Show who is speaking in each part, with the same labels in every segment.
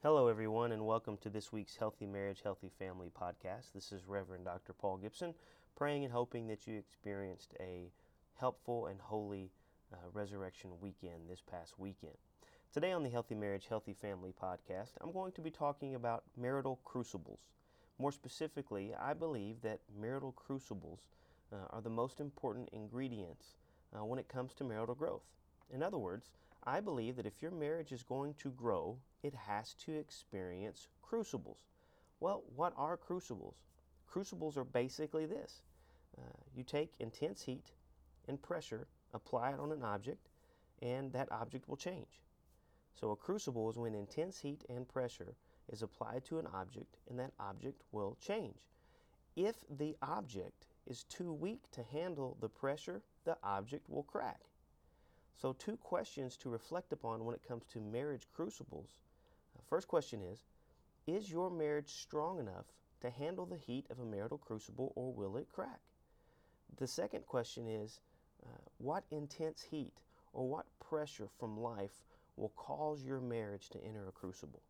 Speaker 1: Hello, everyone, and welcome to this week's Healthy Marriage, Healthy Family podcast. This is Reverend Dr. Paul Gibson, praying and hoping that you experienced a helpful and holy uh, resurrection weekend this past weekend. Today on the Healthy Marriage, Healthy Family podcast, I'm going to be talking about marital crucibles. More specifically, I believe that marital crucibles uh, are the most important ingredients uh, when it comes to marital growth. In other words, I believe that if your marriage is going to grow, it has to experience crucibles. Well, what are crucibles? Crucibles are basically this uh, you take intense heat and pressure, apply it on an object, and that object will change. So, a crucible is when intense heat and pressure is applied to an object, and that object will change. If the object is too weak to handle the pressure, the object will crack. So, two questions to reflect upon when it comes to marriage crucibles. Uh, first question is Is your marriage strong enough to handle the heat of a marital crucible or will it crack? The second question is uh, What intense heat or what pressure from life will cause your marriage to enter a crucible?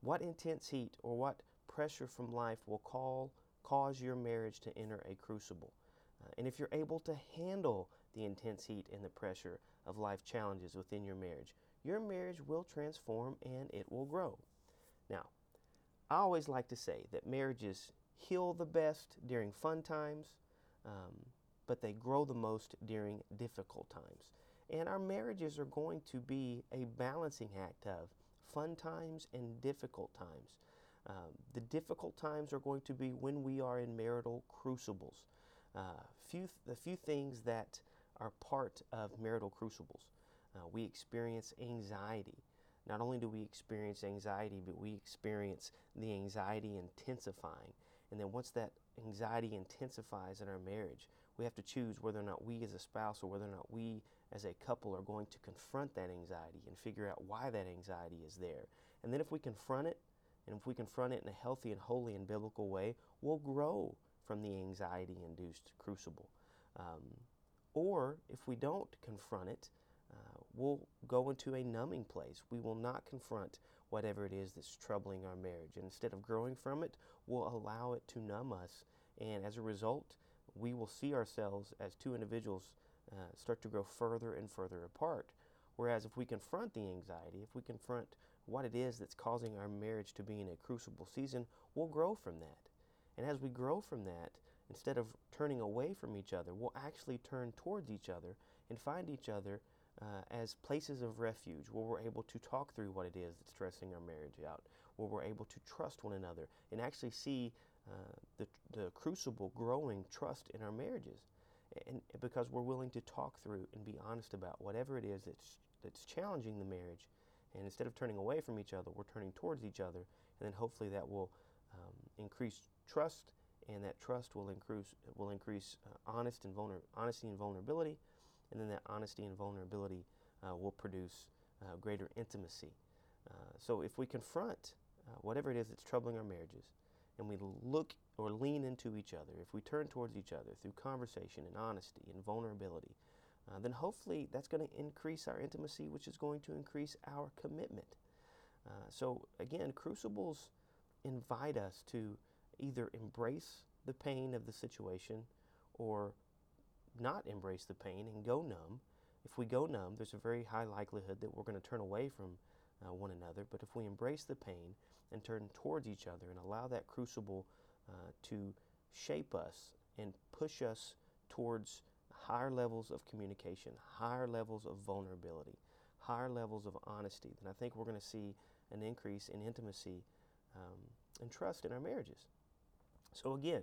Speaker 1: What intense heat or what pressure from life will call, cause your marriage to enter a crucible? Uh, and if you're able to handle the intense heat and the pressure of life challenges within your marriage, your marriage will transform and it will grow. Now, I always like to say that marriages heal the best during fun times, um, but they grow the most during difficult times. And our marriages are going to be a balancing act of fun times and difficult times. Um, the difficult times are going to be when we are in marital crucibles. Uh, few the few things that are part of marital crucibles. Uh, we experience anxiety. Not only do we experience anxiety, but we experience the anxiety intensifying. And then once that anxiety intensifies in our marriage, we have to choose whether or not we as a spouse or whether or not we as a couple are going to confront that anxiety and figure out why that anxiety is there. And then if we confront it, and if we confront it in a healthy and holy and biblical way, we'll grow from the anxiety induced crucible. Um, or if we don't confront it, uh, we'll go into a numbing place. We will not confront whatever it is that's troubling our marriage. And instead of growing from it, we'll allow it to numb us. And as a result, we will see ourselves as two individuals uh, start to grow further and further apart. Whereas if we confront the anxiety, if we confront what it is that's causing our marriage to be in a crucible season, we'll grow from that. And as we grow from that, instead of turning away from each other, we'll actually turn towards each other and find each other uh, as places of refuge where we're able to talk through what it is that's stressing our marriage out, where we're able to trust one another and actually see uh, the, the crucible growing trust in our marriages. And because we're willing to talk through and be honest about whatever it is that's, that's challenging the marriage. And instead of turning away from each other, we're turning towards each other. And then hopefully that will um, increase trust, and that trust will increase will increase uh, honest and vulner, honesty and vulnerability, and then that honesty and vulnerability uh, will produce uh, greater intimacy. Uh, so if we confront uh, whatever it is that's troubling our marriages, and we look or lean into each other, if we turn towards each other through conversation and honesty and vulnerability, uh, then hopefully that's going to increase our intimacy, which is going to increase our commitment. so again, crucibles invite us to either embrace the pain of the situation or not embrace the pain and go numb. If we go numb, there's a very high likelihood that we're going to turn away from uh, one another. But if we embrace the pain and turn towards each other and allow that crucible uh, to shape us and push us towards higher levels of communication, higher levels of vulnerability, higher levels of honesty, then I think we're going to see an increase in intimacy um, and trust in our marriages. So, again,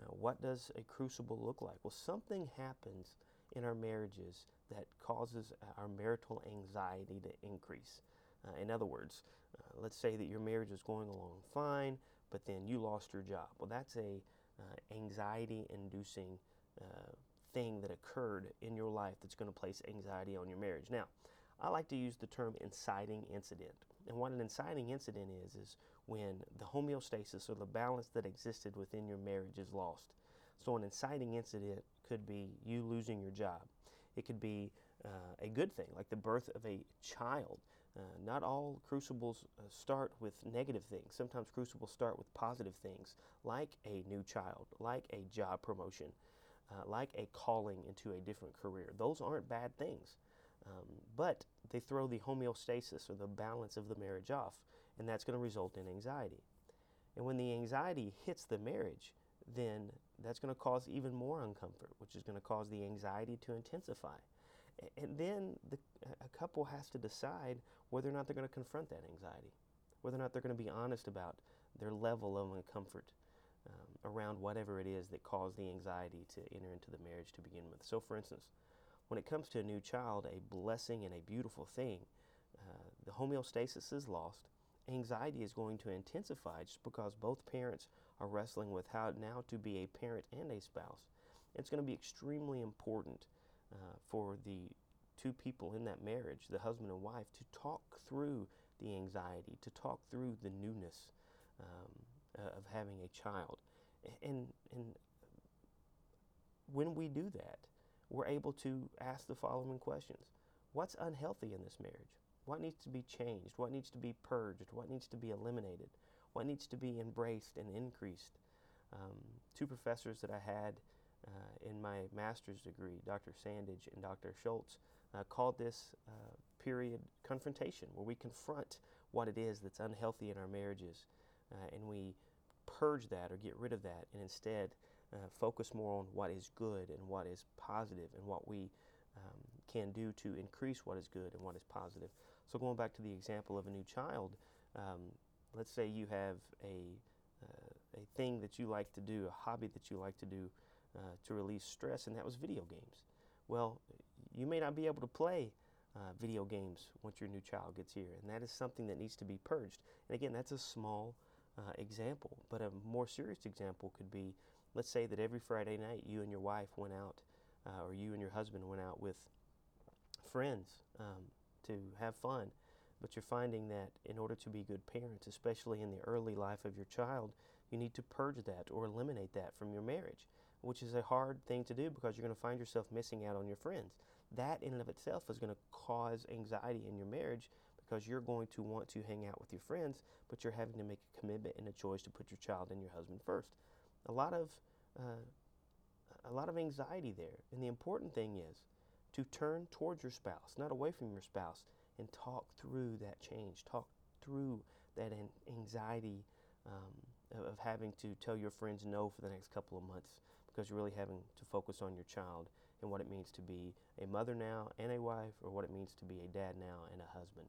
Speaker 1: now what does a crucible look like? Well, something happens in our marriages that causes our marital anxiety to increase. Uh, in other words, uh, let's say that your marriage is going along fine, but then you lost your job. Well, that's a uh, anxiety-inducing uh, thing that occurred in your life that's going to place anxiety on your marriage. Now, I like to use the term inciting incident. And what an inciting incident is, is when the homeostasis or the balance that existed within your marriage is lost. So, an inciting incident could be you losing your job. It could be uh, a good thing, like the birth of a child. Uh, not all crucibles uh, start with negative things. Sometimes crucibles start with positive things, like a new child, like a job promotion, uh, like a calling into a different career. Those aren't bad things, um, but they throw the homeostasis or the balance of the marriage off, and that's going to result in anxiety. And when the anxiety hits the marriage, then that's going to cause even more uncomfort, which is going to cause the anxiety to intensify. And then the, a couple has to decide whether or not they're going to confront that anxiety, whether or not they're going to be honest about their level of uncomfort um, around whatever it is that caused the anxiety to enter into the marriage to begin with. So, for instance, when it comes to a new child, a blessing and a beautiful thing, uh, the homeostasis is lost. Anxiety is going to intensify just because both parents are wrestling with how now to be a parent and a spouse. It's going to be extremely important uh, for the two people in that marriage, the husband and wife, to talk through the anxiety, to talk through the newness um, uh, of having a child. And, and when we do that, we're able to ask the following questions What's unhealthy in this marriage? What needs to be changed? What needs to be purged? What needs to be eliminated? What needs to be embraced and increased? Um, two professors that I had uh, in my master's degree, Dr. Sandage and Dr. Shults, uh, called this uh, period confrontation, where we confront what it is that's unhealthy in our marriages uh, and we purge that or get rid of that and instead uh, focus more on what is good and what is positive and what we um, can do to increase what is good and what is positive. So, going back to the example of a new child, um, let's say you have a, uh, a thing that you like to do, a hobby that you like to do uh, to release stress, and that was video games. Well, you may not be able to play uh, video games once your new child gets here, and that is something that needs to be purged. And again, that's a small uh, example, but a more serious example could be let's say that every Friday night you and your wife went out, uh, or you and your husband went out with friends um, to have fun, but you're finding that in order to be good parents, especially in the early life of your child, you need to purge that or eliminate that from your marriage, which is a hard thing to do because you're going to find yourself missing out on your friends. That in and of itself is going to cause anxiety in your marriage because you're going to want to hang out with your friends, but you're having to make a commitment and a choice to put your child and your husband first. A lot of uh, a lot of anxiety there, and the important thing is to turn towards your spouse, not away from your spouse, and talk through that change, talk through that anxiety um, of having to tell your friends no for the next couple of months because you're really having to focus on your child and what it means to be a mother now and a wife, or what it means to be a dad now and a husband.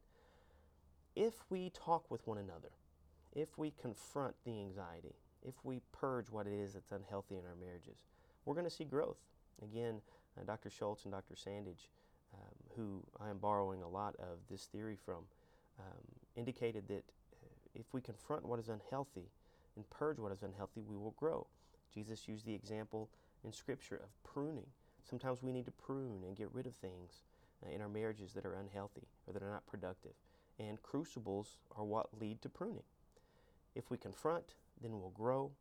Speaker 1: If we talk with one another, if we confront the anxiety, if we purge what it is that's unhealthy in our marriages, we're going to see growth. Again, uh, Dr. Shults and Dr. Sandage, um, who I am borrowing a lot of this theory from, um, indicated that uh, if we confront what is unhealthy and purge what is unhealthy, we will grow. Jesus used the example in Scripture of pruning. Sometimes we need to prune and get rid of things uh, in our marriages that are unhealthy or that are not productive. And crucibles are what lead to pruning. If we confront, then we'll grow.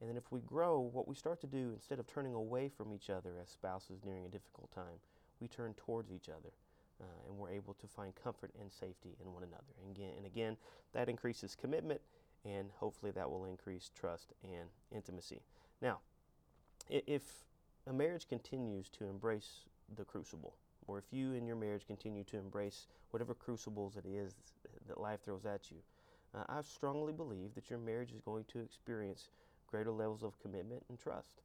Speaker 1: And then if we grow, what we start to do, instead of turning away from each other as spouses during a difficult time, we turn towards each other. Uh, and we're able to find comfort and safety in one another. And again, and again, that increases commitment, and hopefully that will increase trust and intimacy. Now, if a marriage continues to embrace the crucible, or if you and your marriage continue to embrace whatever crucibles it is that life throws at you, uh, I strongly believe that your marriage is going to experience greater levels of commitment and trust.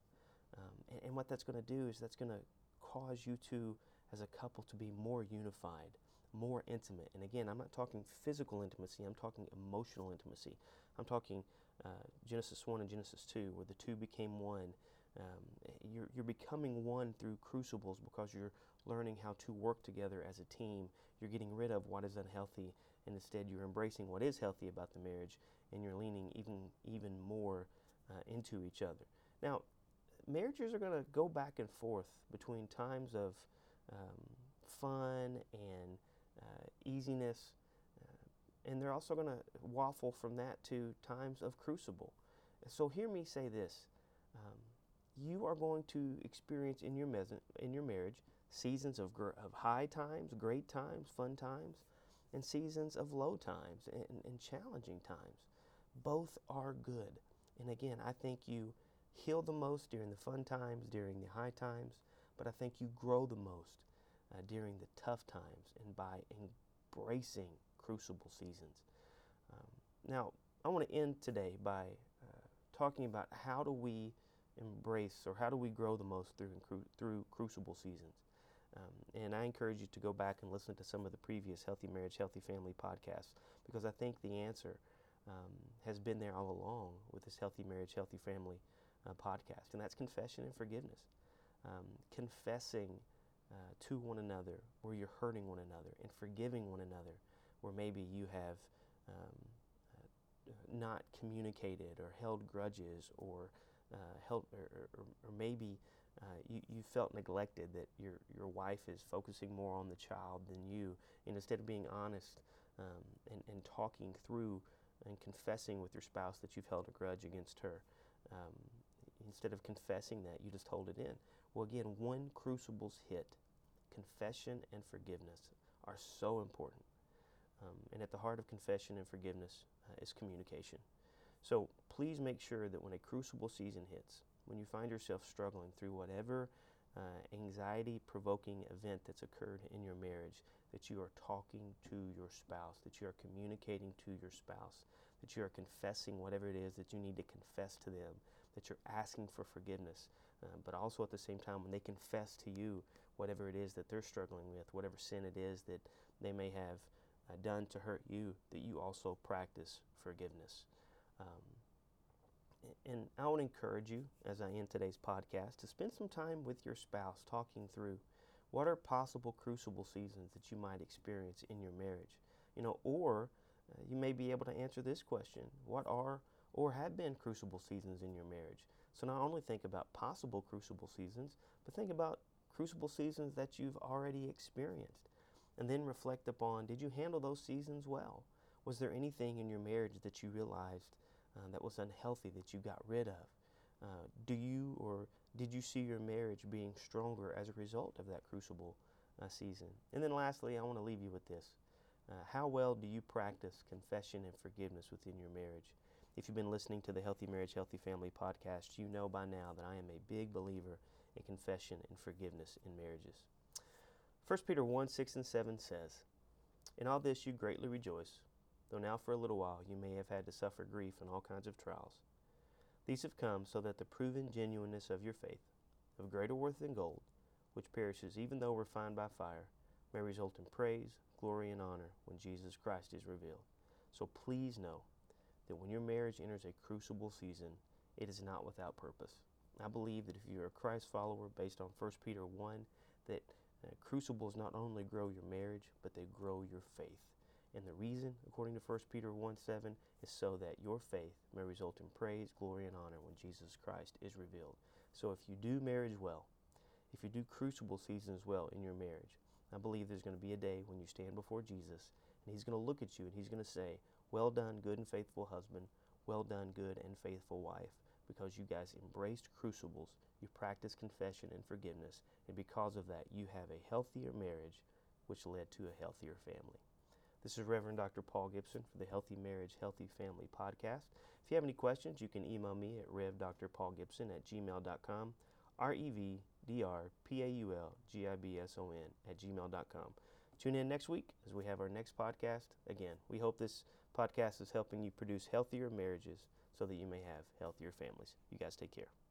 Speaker 1: Um, and, and, what that's going to do is that's going to cause you to, as a couple, to be more unified, more intimate. And again, I'm not talking physical intimacy, I'm talking emotional intimacy. I'm talking uh, Genesis 1 and Genesis 2, where the two became one. Um, you're, you're becoming one through crucibles because you're learning how to work together as a team. You're getting rid of what is unhealthy and instead you're embracing what is healthy about the marriage and you're leaning even even more uh, into each other. Now, marriages are going to go back and forth between times of um, fun and uh, easiness, uh, and they're also going to waffle from that to times of crucible. So hear me say this: um, you are going to experience in your mes- in your marriage seasons of, gr- of high times, great times, fun times, and seasons of low times and, and challenging times. Both are good. And again, I think you heal the most during the fun times, during the high times, but I think you grow the most uh, during the tough times and by embracing crucible seasons. Um, now, I want to end today by uh, talking about how do we embrace or how do we grow the most through through crucible seasons. Um, and I encourage you to go back and listen to some of the previous Healthy Marriage, Healthy Family podcasts because I think the answer um, has been there all along with this Healthy Marriage, Healthy Family uh, podcast, and that's confession and forgiveness. Um, confessing uh, to one another where you're hurting one another and forgiving one another where maybe you have um, uh, not communicated or held grudges or uh, held or, or, or maybe uh, you, you felt neglected that your, your wife is focusing more on the child than you and instead of being honest um, and, and talking through and confessing with your spouse that you've held a grudge against her um, instead of confessing that, you just hold it in. Well, again, when crucibles hit, confession and forgiveness are so important. Um, and at the heart of confession and forgiveness uh, is communication. So please make sure that when a crucible season hits, when you find yourself struggling through whatever uh, anxiety provoking event that's occurred in your marriage, that you are talking to your spouse, that you are communicating to your spouse, that you are confessing whatever it is that you need to confess to them, that you're asking for forgiveness, uh, but also at the same time when they confess to you whatever it is that they're struggling with, whatever sin it is that they may have uh, done to hurt you, that you also practice forgiveness. Um, and I to encourage you, as I end today's podcast, to spend some time with your spouse talking through what are possible crucible seasons that you might experience in your marriage. You know, or uh, you may be able to answer this question What are or have been crucible seasons in your marriage. So not only think about possible crucible seasons, but think about crucible seasons that you've already experienced. And then reflect upon did you handle those seasons well? Was there anything in your marriage that you realized uh, that was unhealthy that you got rid of? Uh, do you or did you see your marriage being stronger as a result of that crucible uh, season? And then lastly, I want to leave you with this. Uh, how well do you practice confession and forgiveness within your marriage? If you've been listening to the Healthy Marriage, Healthy Family podcast, you know by now that I am a big believer in confession and forgiveness in marriages. 1 Peter 1 6 and 7 says, In all this you greatly rejoice, though now for a little while you may have had to suffer grief and all kinds of trials. These have come so that the proven genuineness of your faith, of greater worth than gold, which perishes even though refined by fire, may result in praise, glory, and honor when Jesus Christ is revealed. So please know that when your marriage enters a crucible season, it is not without purpose. I believe that if you're a Christ follower based on 1 Peter 1, that uh, crucibles not only grow your marriage, but they grow your faith. And the reason, according to 1 Peter 1 7, is so that your faith may result in praise, glory, and honor when Jesus Christ is revealed. So if you do marriage well, if you do crucible seasons well in your marriage, I believe there's going to be a day when you stand before Jesus and He's going to look at you and He's going to say, well done, good and faithful husband. Well done, good and faithful wife. Because you guys embraced crucibles, you practiced confession and forgiveness, and because of that, you have a healthier marriage, which led to a healthier family. This is Reverend Dr. Paul Gibson for the Healthy Marriage, Healthy Family podcast. If you have any questions, you can email me at revdrpaulgibson at gmail.com, R E V D R P A U L G I B S O N at gmail.com. Tune in next week as we have our next podcast. Again, we hope this podcast is helping you produce healthier marriages so that you may have healthier families. You guys take care.